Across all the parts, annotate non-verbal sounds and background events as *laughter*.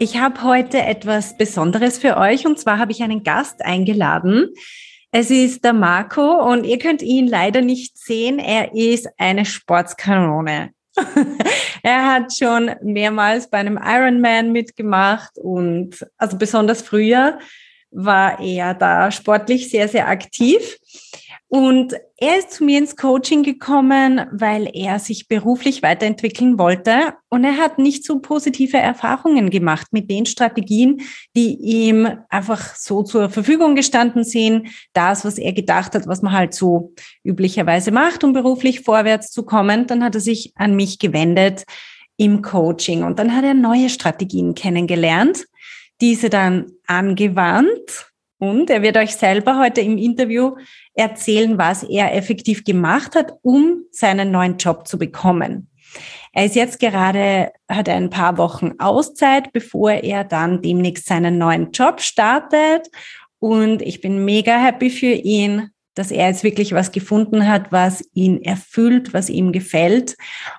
ich habe heute etwas Besonderes für euch und zwar habe ich einen Gast eingeladen. Es ist der Marco und ihr könnt ihn leider nicht sehen. Er ist eine Sportskanone. *laughs* er hat schon mehrmals bei einem Ironman mitgemacht und also besonders früher war er da sportlich sehr, sehr aktiv. Und er ist zu mir ins Coaching gekommen, weil er sich beruflich weiterentwickeln wollte. Und er hat nicht so positive Erfahrungen gemacht mit den Strategien, die ihm einfach so zur Verfügung gestanden sind. Das, was er gedacht hat, was man halt so üblicherweise macht, um beruflich vorwärts zu kommen. Dann hat er sich an mich gewendet im Coaching. Und dann hat er neue Strategien kennengelernt, diese dann angewandt und er wird euch selber heute im Interview erzählen, was er effektiv gemacht hat, um seinen neuen Job zu bekommen. Er ist jetzt gerade, hat ein paar Wochen Auszeit, bevor er dann demnächst seinen neuen Job startet. Und ich bin mega happy für ihn, dass er jetzt wirklich was gefunden hat, was ihn erfüllt, was ihm gefällt.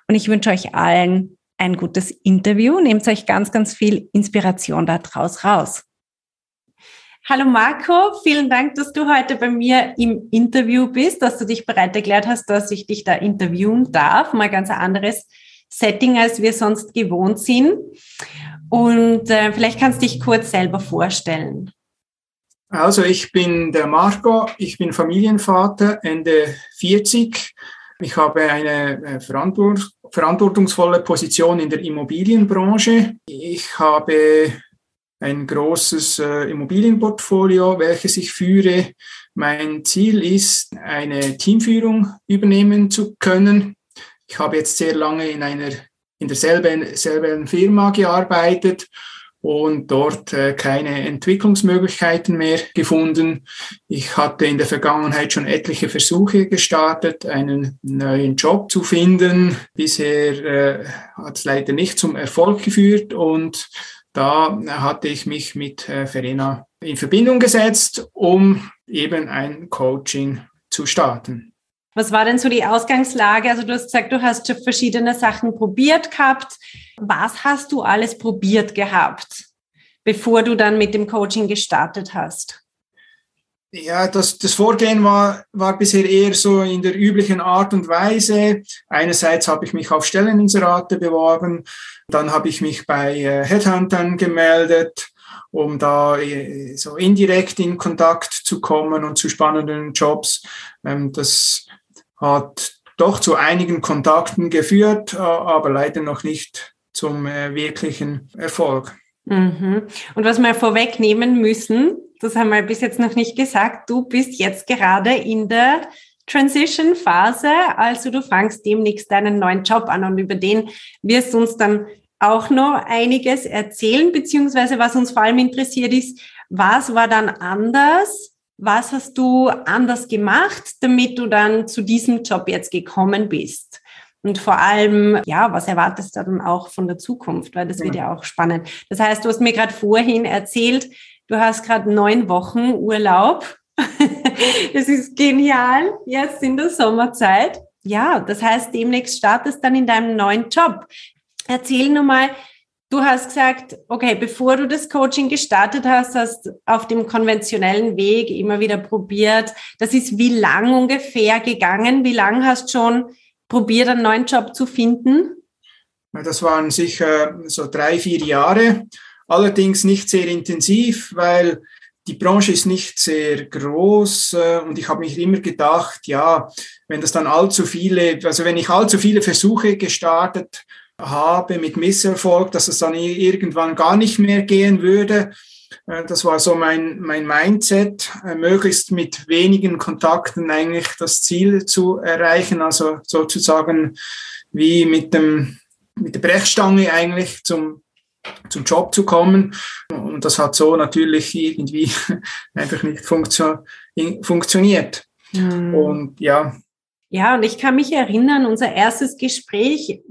Und ich wünsche euch allen ein gutes Interview. Nehmt euch ganz, ganz viel Inspiration daraus raus. Hallo Marco, vielen Dank, dass du heute bei mir im Interview bist, dass du dich bereit erklärt hast, dass ich dich da interviewen darf. Mal ganz ein anderes Setting, als wir sonst gewohnt sind. Und äh, vielleicht kannst du dich kurz selber vorstellen. Also ich bin der Marco, ich bin Familienvater, Ende 40. Ich habe eine äh, verantwortungsvolle Position in der Immobilienbranche. Ich habe ein großes äh, Immobilienportfolio, welches ich führe. Mein Ziel ist, eine Teamführung übernehmen zu können. Ich habe jetzt sehr lange in einer in derselben selben Firma gearbeitet und dort äh, keine Entwicklungsmöglichkeiten mehr gefunden. Ich hatte in der Vergangenheit schon etliche Versuche gestartet, einen neuen Job zu finden. Bisher äh, hat es leider nicht zum Erfolg geführt und da hatte ich mich mit äh, Verena in Verbindung gesetzt, um eben ein Coaching zu starten. Was war denn so die Ausgangslage? Also du hast gesagt, du hast schon verschiedene Sachen probiert gehabt. Was hast du alles probiert gehabt, bevor du dann mit dem Coaching gestartet hast? Ja, das, das Vorgehen war, war bisher eher so in der üblichen Art und Weise. Einerseits habe ich mich auf Stelleninserate beworben, dann habe ich mich bei äh, Headhuntern gemeldet, um da äh, so indirekt in Kontakt zu kommen und zu spannenden Jobs. Ähm, das hat doch zu einigen Kontakten geführt, aber leider noch nicht zum äh, wirklichen Erfolg. Mhm. Und was wir vorwegnehmen müssen, das haben wir bis jetzt noch nicht gesagt, du bist jetzt gerade in der Transition-Phase, also du fangst demnächst deinen neuen Job an und über den wirst du uns dann auch noch einiges erzählen, beziehungsweise was uns vor allem interessiert ist, was war dann anders? Was hast du anders gemacht, damit du dann zu diesem Job jetzt gekommen bist? Und vor allem, ja, was erwartest du dann auch von der Zukunft? Weil das ja. wird ja auch spannend. Das heißt, du hast mir gerade vorhin erzählt, Du hast gerade neun Wochen Urlaub. *laughs* das ist genial, jetzt in der Sommerzeit. Ja, das heißt, demnächst startest dann in deinem neuen Job. Erzähl nur mal, du hast gesagt, okay, bevor du das Coaching gestartet hast, hast auf dem konventionellen Weg immer wieder probiert. Das ist wie lang ungefähr gegangen? Wie lang hast schon probiert, einen neuen Job zu finden? Das waren sicher so drei, vier Jahre allerdings nicht sehr intensiv, weil die Branche ist nicht sehr groß äh, und ich habe mich immer gedacht, ja, wenn das dann allzu viele, also wenn ich allzu viele Versuche gestartet habe mit Misserfolg, dass es dann irgendwann gar nicht mehr gehen würde. Äh, das war so mein, mein Mindset, äh, möglichst mit wenigen Kontakten eigentlich das Ziel zu erreichen, also sozusagen wie mit dem, mit der Brechstange eigentlich zum zum Job zu kommen. Und das hat so natürlich irgendwie *laughs* einfach nicht funktio funktioniert. Mhm. Und ja. Ja, und ich kann mich erinnern, unser erstes Gespräch,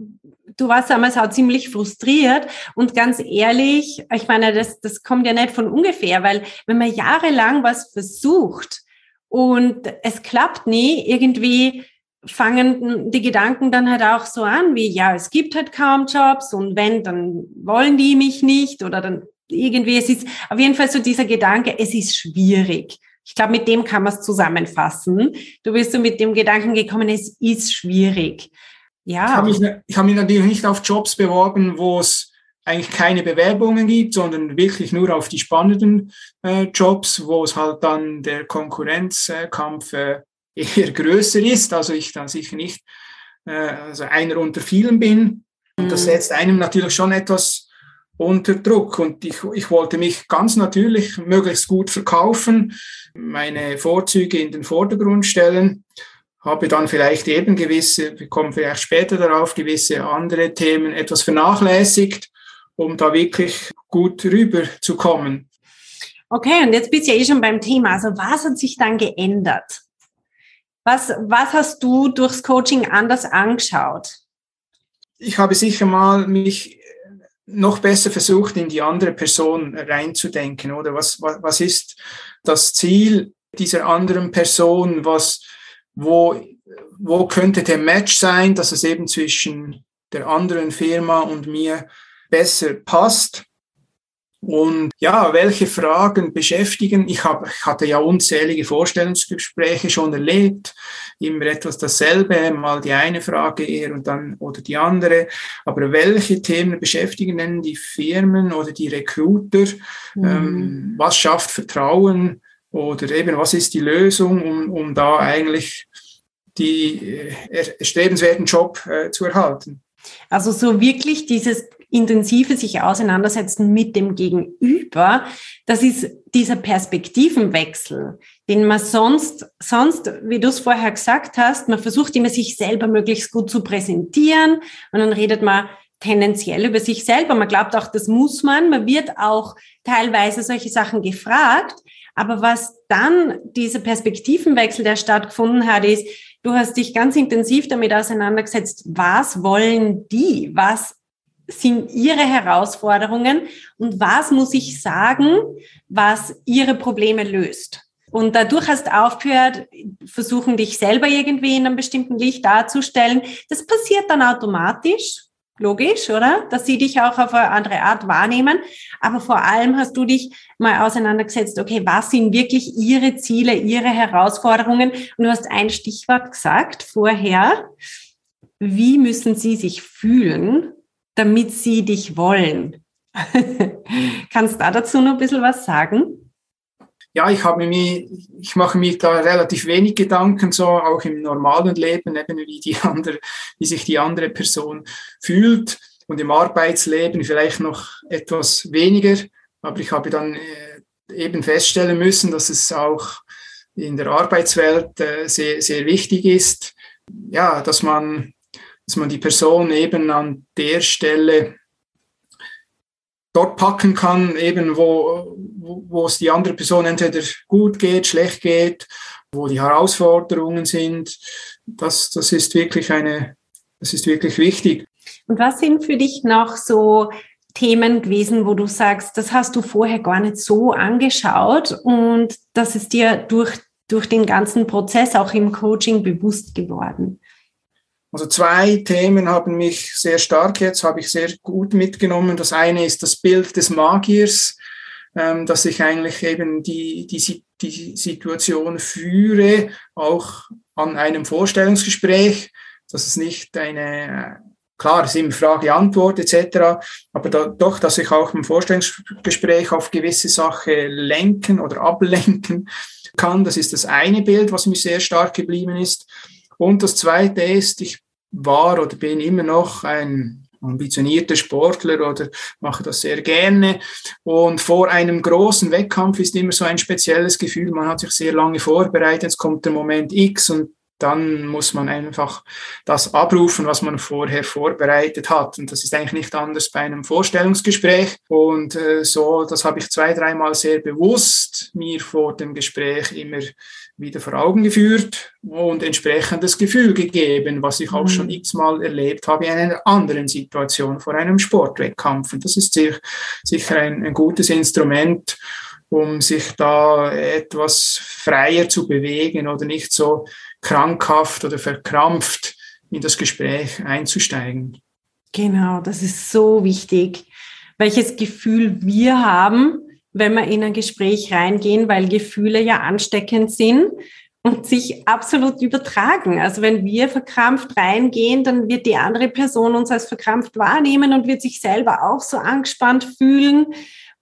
du warst damals auch ziemlich frustriert und ganz ehrlich, ich meine, das, das kommt ja nicht von ungefähr, weil wenn man jahrelang was versucht und es klappt nie, irgendwie fangen die Gedanken dann halt auch so an, wie, ja, es gibt halt kaum Jobs und wenn, dann wollen die mich nicht oder dann irgendwie, es ist auf jeden Fall so dieser Gedanke, es ist schwierig. Ich glaube, mit dem kann man es zusammenfassen. Du bist so mit dem Gedanken gekommen, es ist schwierig. Ja. Ich habe mich, ich hab mich natürlich nicht auf Jobs beworben, wo es eigentlich keine Bewerbungen gibt, sondern wirklich nur auf die spannenden äh, Jobs, wo es halt dann der Konkurrenzkampf äh, eher größer ist, also ich dann sicher nicht äh, also einer unter vielen bin. Und das mhm. setzt einem natürlich schon etwas unter Druck. Und ich, ich wollte mich ganz natürlich möglichst gut verkaufen, meine Vorzüge in den Vordergrund stellen, habe dann vielleicht eben gewisse, wir kommen vielleicht später darauf, gewisse andere Themen etwas vernachlässigt, um da wirklich gut rüber zu kommen. Okay, und jetzt bist du ja eh schon beim Thema. Also was hat sich dann geändert? Was, was hast du durchs Coaching anders angeschaut? Ich habe sicher mal mich noch besser versucht, in die andere Person reinzudenken, oder? Was, was, was ist das Ziel dieser anderen Person? Was, wo, wo könnte der Match sein, dass es eben zwischen der anderen Firma und mir besser passt? Und ja, welche Fragen beschäftigen? Ich, hab, ich hatte ja unzählige Vorstellungsgespräche schon erlebt, immer etwas dasselbe, mal die eine Frage eher und dann oder die andere. Aber welche Themen beschäftigen denn die Firmen oder die Recruiter? Mhm. Ähm, was schafft Vertrauen? Oder eben, was ist die Lösung, um, um da eigentlich die äh, erstrebenswerten Job äh, zu erhalten? Also so wirklich dieses intensive sich auseinandersetzen mit dem Gegenüber, das ist dieser Perspektivenwechsel, den man sonst, sonst, wie du es vorher gesagt hast, man versucht immer sich selber möglichst gut zu präsentieren und dann redet man tendenziell über sich selber. Man glaubt auch, das muss man. Man wird auch teilweise solche Sachen gefragt. Aber was dann dieser Perspektivenwechsel, der stattgefunden hat, ist, du hast dich ganz intensiv damit auseinandergesetzt, was wollen die? Was sind Ihre Herausforderungen und was muss ich sagen, was Ihre Probleme löst? Und dadurch hast du aufgehört, versuchen dich selber irgendwie in einem bestimmten Licht darzustellen. Das passiert dann automatisch, logisch, oder? Dass sie dich auch auf eine andere Art wahrnehmen. Aber vor allem hast du dich mal auseinandergesetzt, okay, was sind wirklich ihre Ziele, ihre Herausforderungen? Und du hast ein Stichwort gesagt vorher. Wie müssen sie sich fühlen, damit sie dich wollen. *laughs* Kannst du da dazu noch ein bisschen was sagen? Ja, ich habe mir, ich mache mir da relativ wenig Gedanken, so auch im normalen Leben, eben wie die andere, wie sich die andere Person fühlt und im Arbeitsleben vielleicht noch etwas weniger. Aber ich habe dann äh, eben feststellen müssen, dass es auch in der Arbeitswelt äh, sehr, sehr wichtig ist, ja, dass man dass man die Person eben an der Stelle dort packen kann, eben wo, wo, es die andere Person entweder gut geht, schlecht geht, wo die Herausforderungen sind. Das, das ist wirklich eine, das ist wirklich wichtig. Und was sind für dich noch so Themen gewesen, wo du sagst, das hast du vorher gar nicht so angeschaut und das ist dir durch, durch den ganzen Prozess auch im Coaching bewusst geworden? Also zwei Themen haben mich sehr stark jetzt, habe ich sehr gut mitgenommen. Das eine ist das Bild des Magiers, ähm, dass ich eigentlich eben die, die, die Situation führe, auch an einem Vorstellungsgespräch, dass es nicht eine, klar, es ist immer Frage-Antwort etc., aber da, doch, dass ich auch im Vorstellungsgespräch auf gewisse Sachen lenken oder ablenken *laughs* kann. Das ist das eine Bild, was mir sehr stark geblieben ist. Und das Zweite ist, ich war oder bin immer noch ein ambitionierter Sportler oder mache das sehr gerne. Und vor einem großen Wettkampf ist immer so ein spezielles Gefühl. Man hat sich sehr lange vorbereitet, jetzt kommt der Moment X und dann muss man einfach das abrufen, was man vorher vorbereitet hat. Und das ist eigentlich nicht anders bei einem Vorstellungsgespräch. Und äh, so, das habe ich zwei, dreimal sehr bewusst mir vor dem Gespräch immer wieder vor Augen geführt und entsprechendes Gefühl gegeben, was ich auch schon mhm. x-mal erlebt habe in einer anderen Situation vor einem Sportwettkampf. Und das ist sicher ein, ein gutes Instrument, um sich da etwas freier zu bewegen oder nicht so krankhaft oder verkrampft in das Gespräch einzusteigen. Genau, das ist so wichtig. Welches Gefühl wir haben, wenn wir in ein Gespräch reingehen, weil Gefühle ja ansteckend sind und sich absolut übertragen. Also wenn wir verkrampft reingehen, dann wird die andere Person uns als verkrampft wahrnehmen und wird sich selber auch so angespannt fühlen.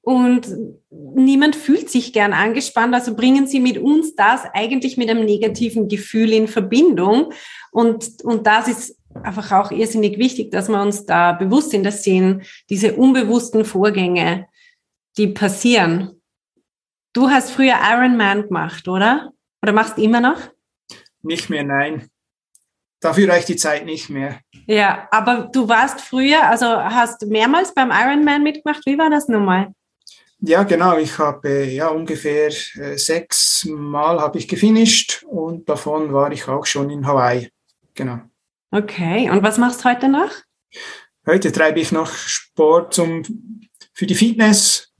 Und niemand fühlt sich gern angespannt, also bringen Sie mit uns das eigentlich mit einem negativen Gefühl in Verbindung. Und, und das ist einfach auch irrsinnig wichtig, dass wir uns da bewusst sind, das sind diese unbewussten Vorgänge, die passieren. Du hast früher Ironman gemacht, oder? Oder machst du immer noch? Nicht mehr, nein. Dafür reicht die Zeit nicht mehr. Ja, aber du warst früher, also hast mehrmals beim Ironman mitgemacht. Wie war das nun mal? Ja, genau. Ich habe ja ungefähr äh, sechs Mal habe ich gefinisht und davon war ich auch schon in Hawaii. Genau. Okay. Und was machst du heute noch? Heute treibe ich noch Sport zum, für die Fitness.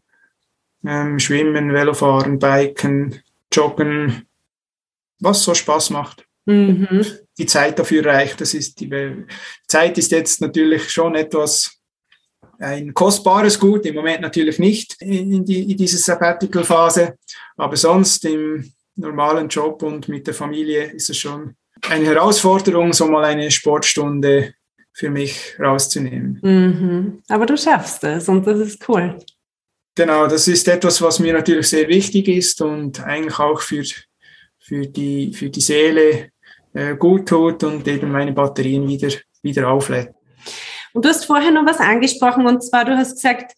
Ähm, Schwimmen, Velofahren, Biken, Joggen, was so Spaß macht. Mhm. Die Zeit dafür reicht. Das ist die Zeit ist jetzt natürlich schon etwas ein kostbares Gut, im Moment natürlich nicht in, die, in diese Sabbatical-Phase, aber sonst im normalen Job und mit der Familie ist es schon eine Herausforderung, so mal eine Sportstunde für mich rauszunehmen. Mhm. Aber du schaffst es und das ist cool. Genau, das ist etwas, was mir natürlich sehr wichtig ist und eigentlich auch für, für, die, für die Seele äh, gut tut und eben meine Batterien wieder, wieder auflädt. Und du hast vorher noch was angesprochen und zwar, du hast gesagt,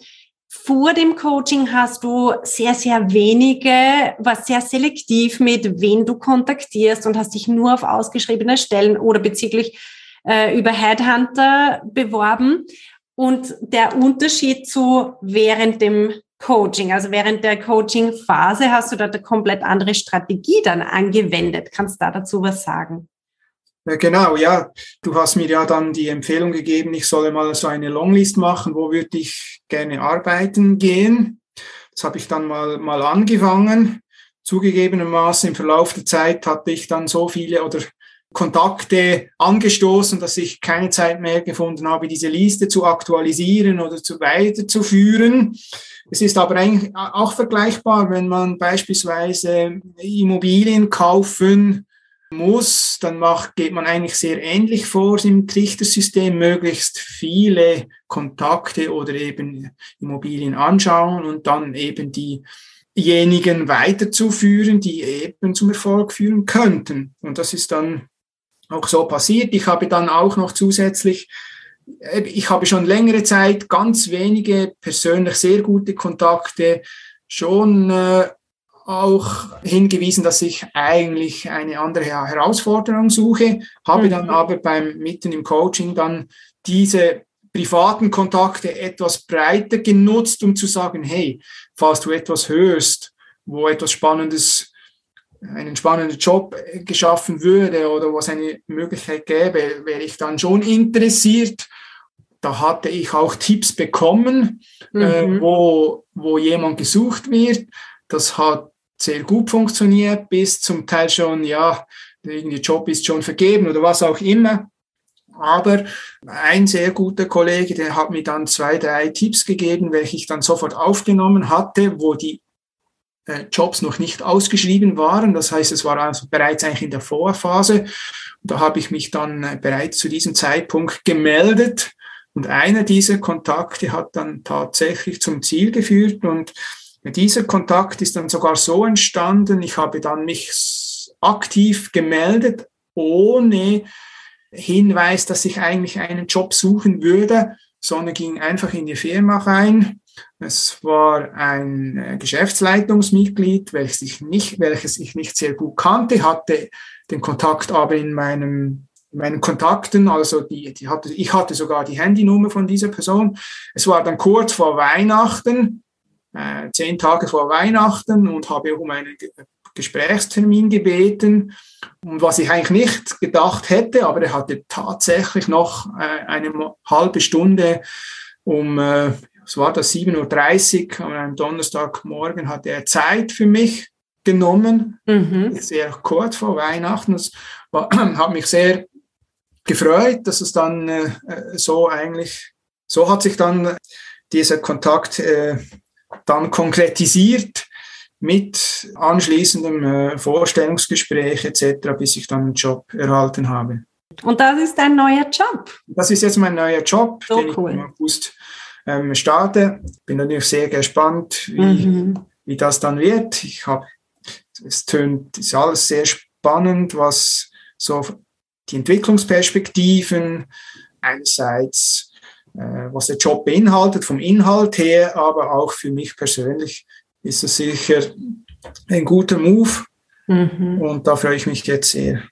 vor dem Coaching hast du sehr, sehr wenige, was sehr selektiv mit wen du kontaktierst und hast dich nur auf ausgeschriebene Stellen oder bezüglich äh, über Headhunter beworben. Und der Unterschied zu während dem Coaching, also während der Coaching-Phase hast du da eine komplett andere Strategie dann angewendet. Kannst du da dazu was sagen? Genau, ja. Du hast mir ja dann die Empfehlung gegeben, ich solle mal so eine Longlist machen, wo würde ich gerne arbeiten gehen. Das habe ich dann mal, mal angefangen. Zugegebenermaßen im Verlauf der Zeit hatte ich dann so viele oder Kontakte angestoßen, dass ich keine Zeit mehr gefunden habe, diese Liste zu aktualisieren oder zu weiterzuführen. Es ist aber eigentlich auch vergleichbar, wenn man beispielsweise Immobilien kaufen muss, dann macht, geht man eigentlich sehr ähnlich vor im Trichtersystem, möglichst viele Kontakte oder eben Immobilien anschauen und dann eben diejenigen weiterzuführen, die eben zum Erfolg führen könnten. Und das ist dann auch so passiert. Ich habe dann auch noch zusätzlich ich habe schon längere Zeit ganz wenige persönlich sehr gute Kontakte, schon äh, auch hingewiesen, dass ich eigentlich eine andere Herausforderung suche, habe mhm. dann aber beim mitten im Coaching dann diese privaten Kontakte etwas breiter genutzt, um zu sagen, hey, falls du etwas hörst, wo etwas Spannendes, einen spannenden Job geschaffen würde oder was eine Möglichkeit gäbe, wäre ich dann schon interessiert. Da hatte ich auch Tipps bekommen, äh, mhm. äh, wo, wo jemand gesucht wird. Das hat sehr gut funktioniert, bis zum Teil schon, ja, der Job ist schon vergeben oder was auch immer. Aber ein sehr guter Kollege, der hat mir dann zwei, drei Tipps gegeben, welche ich dann sofort aufgenommen hatte, wo die äh, Jobs noch nicht ausgeschrieben waren. Das heißt, es war also bereits eigentlich in der Vorphase. Und da habe ich mich dann äh, bereits zu diesem Zeitpunkt gemeldet. Und einer dieser Kontakte hat dann tatsächlich zum Ziel geführt. Und dieser Kontakt ist dann sogar so entstanden, ich habe dann mich aktiv gemeldet, ohne Hinweis, dass ich eigentlich einen Job suchen würde, sondern ging einfach in die Firma rein. Es war ein äh, Geschäftsleitungsmitglied, welches ich nicht, welches ich nicht sehr gut kannte, hatte den Kontakt aber in meinem meinen Kontakten, also die, die hatte, ich hatte sogar die Handynummer von dieser Person. Es war dann kurz vor Weihnachten, äh, zehn Tage vor Weihnachten und habe um einen Gesprächstermin gebeten. Und was ich eigentlich nicht gedacht hätte, aber er hatte tatsächlich noch äh, eine halbe Stunde um, äh, was war das, 7.30 Uhr an einem Donnerstagmorgen hatte er Zeit für mich genommen, mhm. sehr kurz vor Weihnachten. Das war, *clears throat* hat mich sehr gefreut, dass es dann äh, so eigentlich, so hat sich dann dieser Kontakt äh, dann konkretisiert mit anschließendem äh, Vorstellungsgespräch etc., bis ich dann einen Job erhalten habe. Und das ist dein neuer Job? Das ist jetzt mein neuer Job, so den cool. ich im August ähm, starte. Bin natürlich sehr gespannt, wie, mhm. wie das dann wird. Ich habe, es tönt, ist alles sehr spannend, was so die Entwicklungsperspektiven, einerseits was der Job beinhaltet, vom Inhalt her, aber auch für mich persönlich ist es sicher ein guter Move. Mhm. Und da freue ich mich jetzt sehr.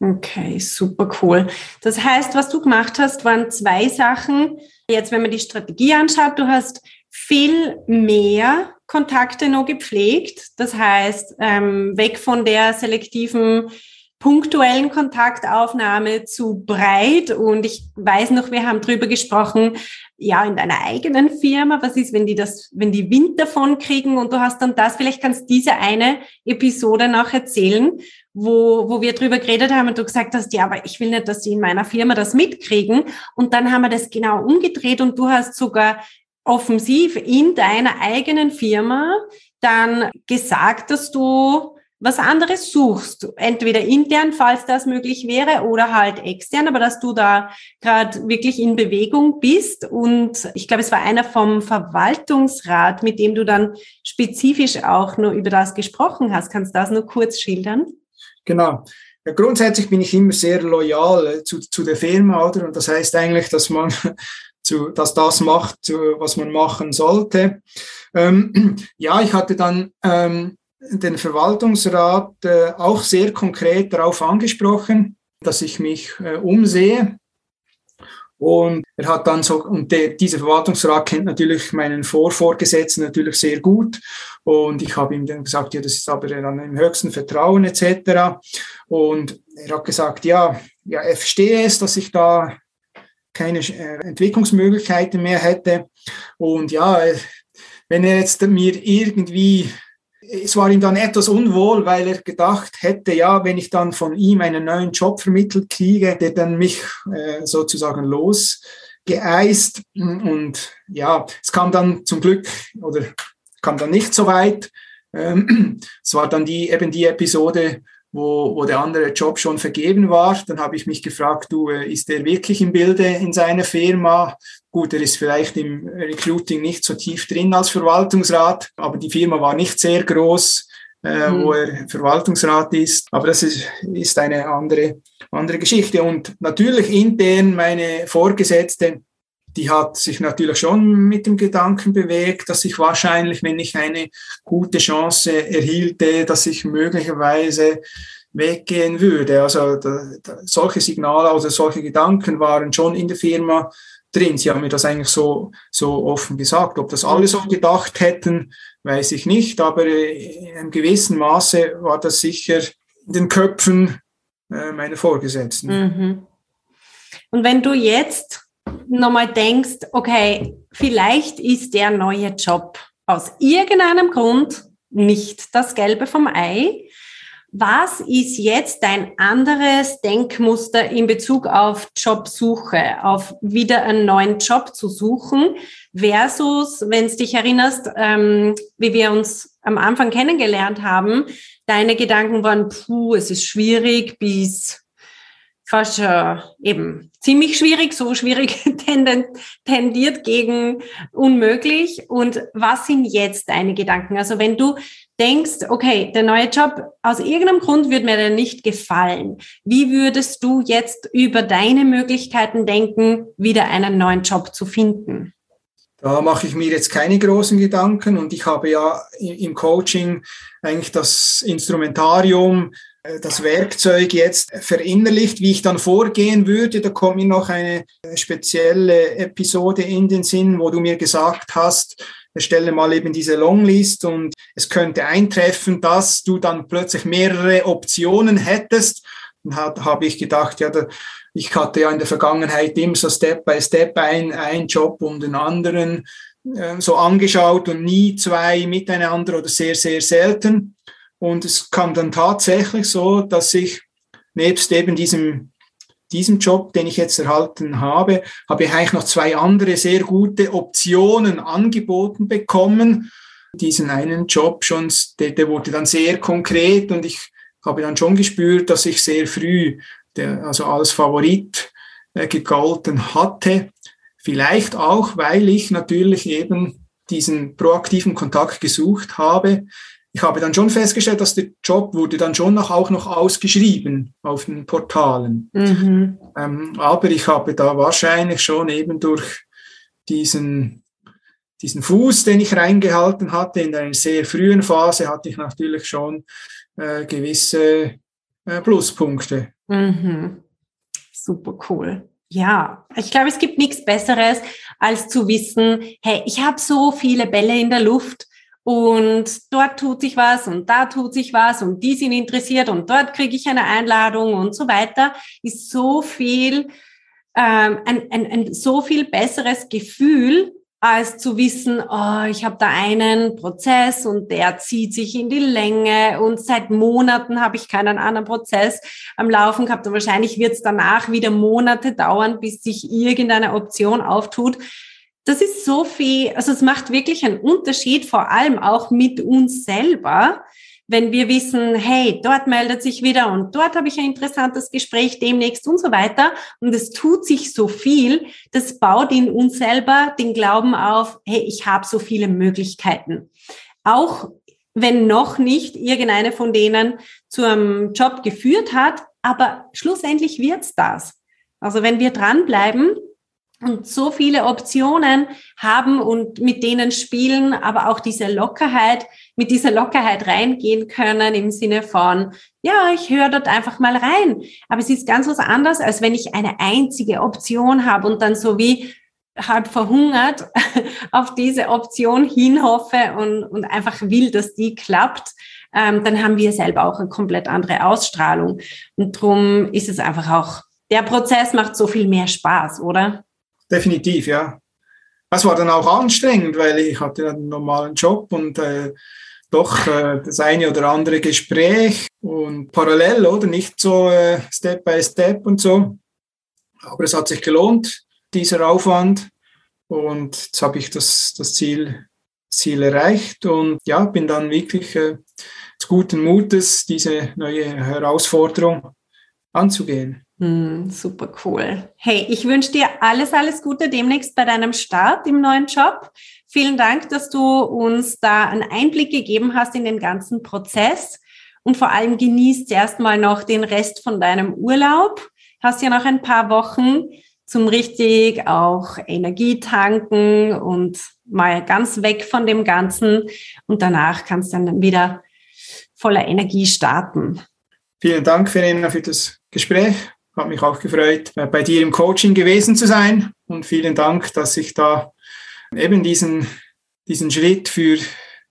Okay, super cool. Das heißt, was du gemacht hast, waren zwei Sachen. Jetzt, wenn man die Strategie anschaut, du hast viel mehr Kontakte noch gepflegt. Das heißt, ähm, weg von der selektiven punktuellen Kontaktaufnahme zu breit. Und ich weiß noch, wir haben drüber gesprochen, ja, in deiner eigenen Firma, was ist, wenn die das, wenn die Wind davon kriegen und du hast dann das, vielleicht kannst du diese eine Episode noch erzählen, wo, wo wir drüber geredet haben und du gesagt hast, ja, aber ich will nicht, dass die in meiner Firma das mitkriegen. Und dann haben wir das genau umgedreht und du hast sogar offensiv in deiner eigenen Firma dann gesagt, dass du was anderes suchst, entweder intern, falls das möglich wäre, oder halt extern, aber dass du da gerade wirklich in Bewegung bist. Und ich glaube, es war einer vom Verwaltungsrat, mit dem du dann spezifisch auch nur über das gesprochen hast. Kannst du das nur kurz schildern? Genau. Ja, grundsätzlich bin ich immer sehr loyal äh, zu, zu der Firma, oder? Und das heißt eigentlich, dass man *laughs* zu, dass das macht, was man machen sollte. Ähm, *clears throat* ja, ich hatte dann ähm, den Verwaltungsrat äh, auch sehr konkret darauf angesprochen, dass ich mich äh, umsehe. Und er hat dann so, und der, dieser Verwaltungsrat kennt natürlich meinen Vorvorgesetzten natürlich sehr gut. Und ich habe ihm dann gesagt, ja, das ist aber dann im höchsten Vertrauen etc. Und er hat gesagt, ja, ja, er verstehe es, dass ich da keine äh, Entwicklungsmöglichkeiten mehr hätte. Und ja, wenn er jetzt mir irgendwie es war ihm dann etwas unwohl, weil er gedacht hätte, ja, wenn ich dann von ihm einen neuen Job vermittelt kriege, der dann mich äh, sozusagen losgeeist. Und ja, es kam dann zum Glück oder kam dann nicht so weit. Ähm, es war dann die, eben die Episode, wo, wo der andere Job schon vergeben war. Dann habe ich mich gefragt, du, äh, ist der wirklich im Bilde in seiner Firma? Gut, er ist vielleicht im Recruiting nicht so tief drin als Verwaltungsrat, aber die Firma war nicht sehr groß, äh, mhm. wo er Verwaltungsrat ist. Aber das ist, ist eine andere, andere Geschichte. Und natürlich intern meine Vorgesetzte, die hat sich natürlich schon mit dem Gedanken bewegt, dass ich wahrscheinlich, wenn ich eine gute Chance erhielte, dass ich möglicherweise weggehen würde. Also da, da, solche Signale oder solche Gedanken waren schon in der Firma drin. Sie haben mir das eigentlich so, so offen gesagt. Ob das alle so gedacht hätten, weiß ich nicht, aber in einem gewissen Maße war das sicher in den Köpfen äh, meiner Vorgesetzten. Mhm. Und wenn du jetzt nochmal denkst, okay, vielleicht ist der neue Job aus irgendeinem Grund nicht das Gelbe vom Ei. Was ist jetzt dein anderes Denkmuster in Bezug auf Jobsuche, auf wieder einen neuen Job zu suchen, versus, wenn es dich erinnerst, ähm, wie wir uns am Anfang kennengelernt haben, deine Gedanken waren, puh, es ist schwierig bis fast äh, eben ziemlich schwierig, so schwierig *laughs* tendiert gegen unmöglich. Und was sind jetzt deine Gedanken? Also wenn du denkst, okay, der neue Job, aus irgendeinem Grund würde mir der nicht gefallen. Wie würdest du jetzt über deine Möglichkeiten denken, wieder einen neuen Job zu finden? Da mache ich mir jetzt keine großen Gedanken und ich habe ja im Coaching eigentlich das Instrumentarium, das Werkzeug jetzt verinnerlicht, wie ich dann vorgehen würde. Da kommt mir noch eine spezielle Episode in den Sinn, wo du mir gesagt hast, stelle mal eben diese Longlist und es könnte eintreffen, dass du dann plötzlich mehrere Optionen hättest. Dann habe ich gedacht, ja, da, ich hatte ja in der Vergangenheit immer so Step by Step ein, ein Job um den anderen äh, so angeschaut und nie zwei miteinander oder sehr, sehr selten. Und es kam dann tatsächlich so, dass ich nebst eben diesem, diesem Job, den ich jetzt erhalten habe, habe ich eigentlich noch zwei andere sehr gute Optionen angeboten bekommen. Diesen einen Job schon, der, der wurde dann sehr konkret und ich habe dann schon gespürt, dass ich sehr früh der also als Favorit äh, gegolten hatte. Vielleicht auch, weil ich natürlich eben diesen proaktiven Kontakt gesucht habe. Ich habe dann schon festgestellt, dass der Job wurde dann schon noch, auch noch ausgeschrieben auf den Portalen. Mhm. Ähm, aber ich habe da wahrscheinlich schon eben durch diesen, diesen Fuß, den ich reingehalten hatte, in einer sehr frühen Phase, hatte ich natürlich schon äh, gewisse äh, Pluspunkte. Mhm. Super cool. Ja, ich glaube, es gibt nichts Besseres, als zu wissen, hey, ich habe so viele Bälle in der Luft und dort tut sich was und da tut sich was und die sind interessiert und dort kriege ich eine Einladung und so weiter, ist so viel, ähm, ein, ein, ein so viel besseres Gefühl, als zu wissen, oh, ich habe da einen Prozess und der zieht sich in die Länge und seit Monaten habe ich keinen anderen Prozess am Laufen gehabt und wahrscheinlich wird es danach wieder Monate dauern, bis sich irgendeine Option auftut. Das ist so viel, also es macht wirklich einen Unterschied, vor allem auch mit uns selber, wenn wir wissen, hey, dort meldet sich wieder und dort habe ich ein interessantes Gespräch demnächst und so weiter und es tut sich so viel, das baut in uns selber den Glauben auf, hey, ich habe so viele Möglichkeiten. Auch wenn noch nicht irgendeine von denen zu einem Job geführt hat, aber schlussendlich wird's das. Also wenn wir dranbleiben, und so viele Optionen haben und mit denen spielen, aber auch diese Lockerheit, mit dieser Lockerheit reingehen können im Sinne von, ja, ich höre dort einfach mal rein. Aber es ist ganz was anderes, als wenn ich eine einzige Option habe und dann so wie halb verhungert *laughs* auf diese Option hinhoffe und, und einfach will, dass die klappt, ähm, dann haben wir selber auch eine komplett andere Ausstrahlung. Und drum ist es einfach auch, der Prozess macht so viel mehr Spaß, oder? Definitiv, ja. Es war dann auch anstrengend, weil ich hatte einen normalen Job und äh, doch äh, das eine oder andere Gespräch und parallel, oder nicht so äh, Step by Step und so. Aber es hat sich gelohnt, dieser Aufwand. Und jetzt habe ich das, das Ziel, Ziel erreicht und ja, bin dann wirklich äh, guten Mutes, diese neue Herausforderung anzugehen. Hm, super cool. Hey, ich wünsche dir alles, alles Gute demnächst bei deinem Start im neuen Job. Vielen Dank, dass du uns da einen Einblick gegeben hast in den ganzen Prozess und vor allem genießt erstmal noch den Rest von deinem Urlaub. Hast ja noch ein paar Wochen zum richtig auch Energie tanken und mal ganz weg von dem Ganzen und danach kannst du dann wieder voller Energie starten. Vielen Dank, Verena, für das Gespräch. Hat mich auch gefreut, äh, bei dir im Coaching gewesen zu sein. Und vielen Dank, dass ich da eben diesen, diesen Schritt für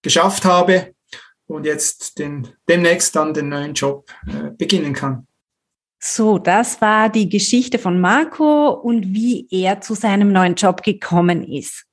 geschafft habe und jetzt den, demnächst dann den neuen Job äh, beginnen kann. So, das war die Geschichte von Marco und wie er zu seinem neuen Job gekommen ist.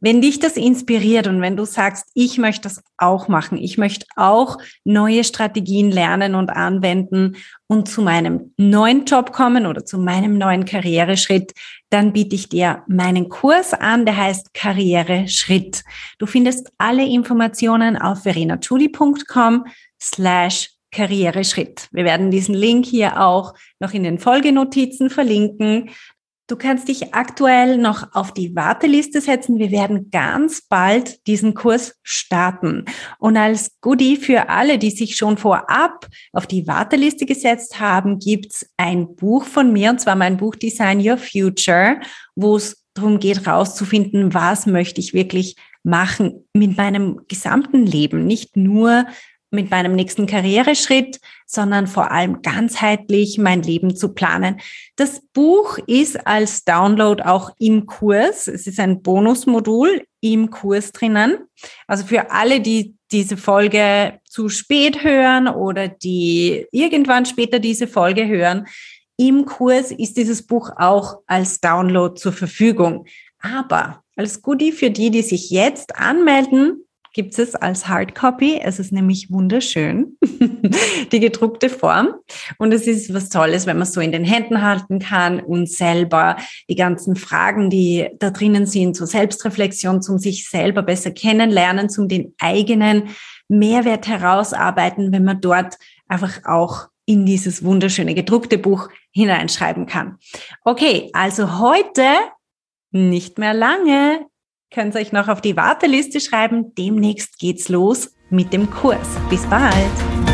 Wenn dich das inspiriert und wenn du sagst, ich möchte das auch machen, ich möchte auch neue Strategien lernen und anwenden und zu meinem neuen Job kommen oder zu meinem neuen Karriereschritt, dann biete ich dir meinen Kurs an, der heißt Karriereschritt. Du findest alle Informationen auf verenachuli.com slash Karriereschritt. Wir werden diesen Link hier auch noch in den Folgenotizen verlinken. Du kannst dich aktuell noch auf die Warteliste setzen. Wir werden ganz bald diesen Kurs starten. Und als Goodie für alle, die sich schon vorab auf die Warteliste gesetzt haben, gibt's ein Buch von mir, und zwar mein Buch Design Your Future, wo es darum geht, rauszufinden, was möchte ich wirklich machen mit meinem gesamten Leben, nicht nur mit meinem nächsten Karriereschritt, sondern vor allem ganzheitlich mein Leben zu planen. Das Buch ist als Download auch im Kurs. Es ist ein Bonusmodul im Kurs drinnen. Also für alle, die diese Folge zu spät hören oder die irgendwann später diese Folge hören, im Kurs ist dieses Buch auch als Download zur Verfügung. Aber als Goodie für die, die sich jetzt anmelden, gibt es als Hardcopy. Es ist nämlich wunderschön, *laughs* die gedruckte Form. Und es ist was Tolles, wenn man es so in den Händen halten kann und selber die ganzen Fragen, die da drinnen sind, zur Selbstreflexion, zum sich selber besser kennenlernen, zum den eigenen Mehrwert herausarbeiten, wenn man dort einfach auch in dieses wunderschöne gedruckte Buch hineinschreiben kann. Okay, also heute nicht mehr lange könnt ihr euch noch auf die Warteliste schreiben. Demnächst geht's los mit dem Kurs. Bis bald!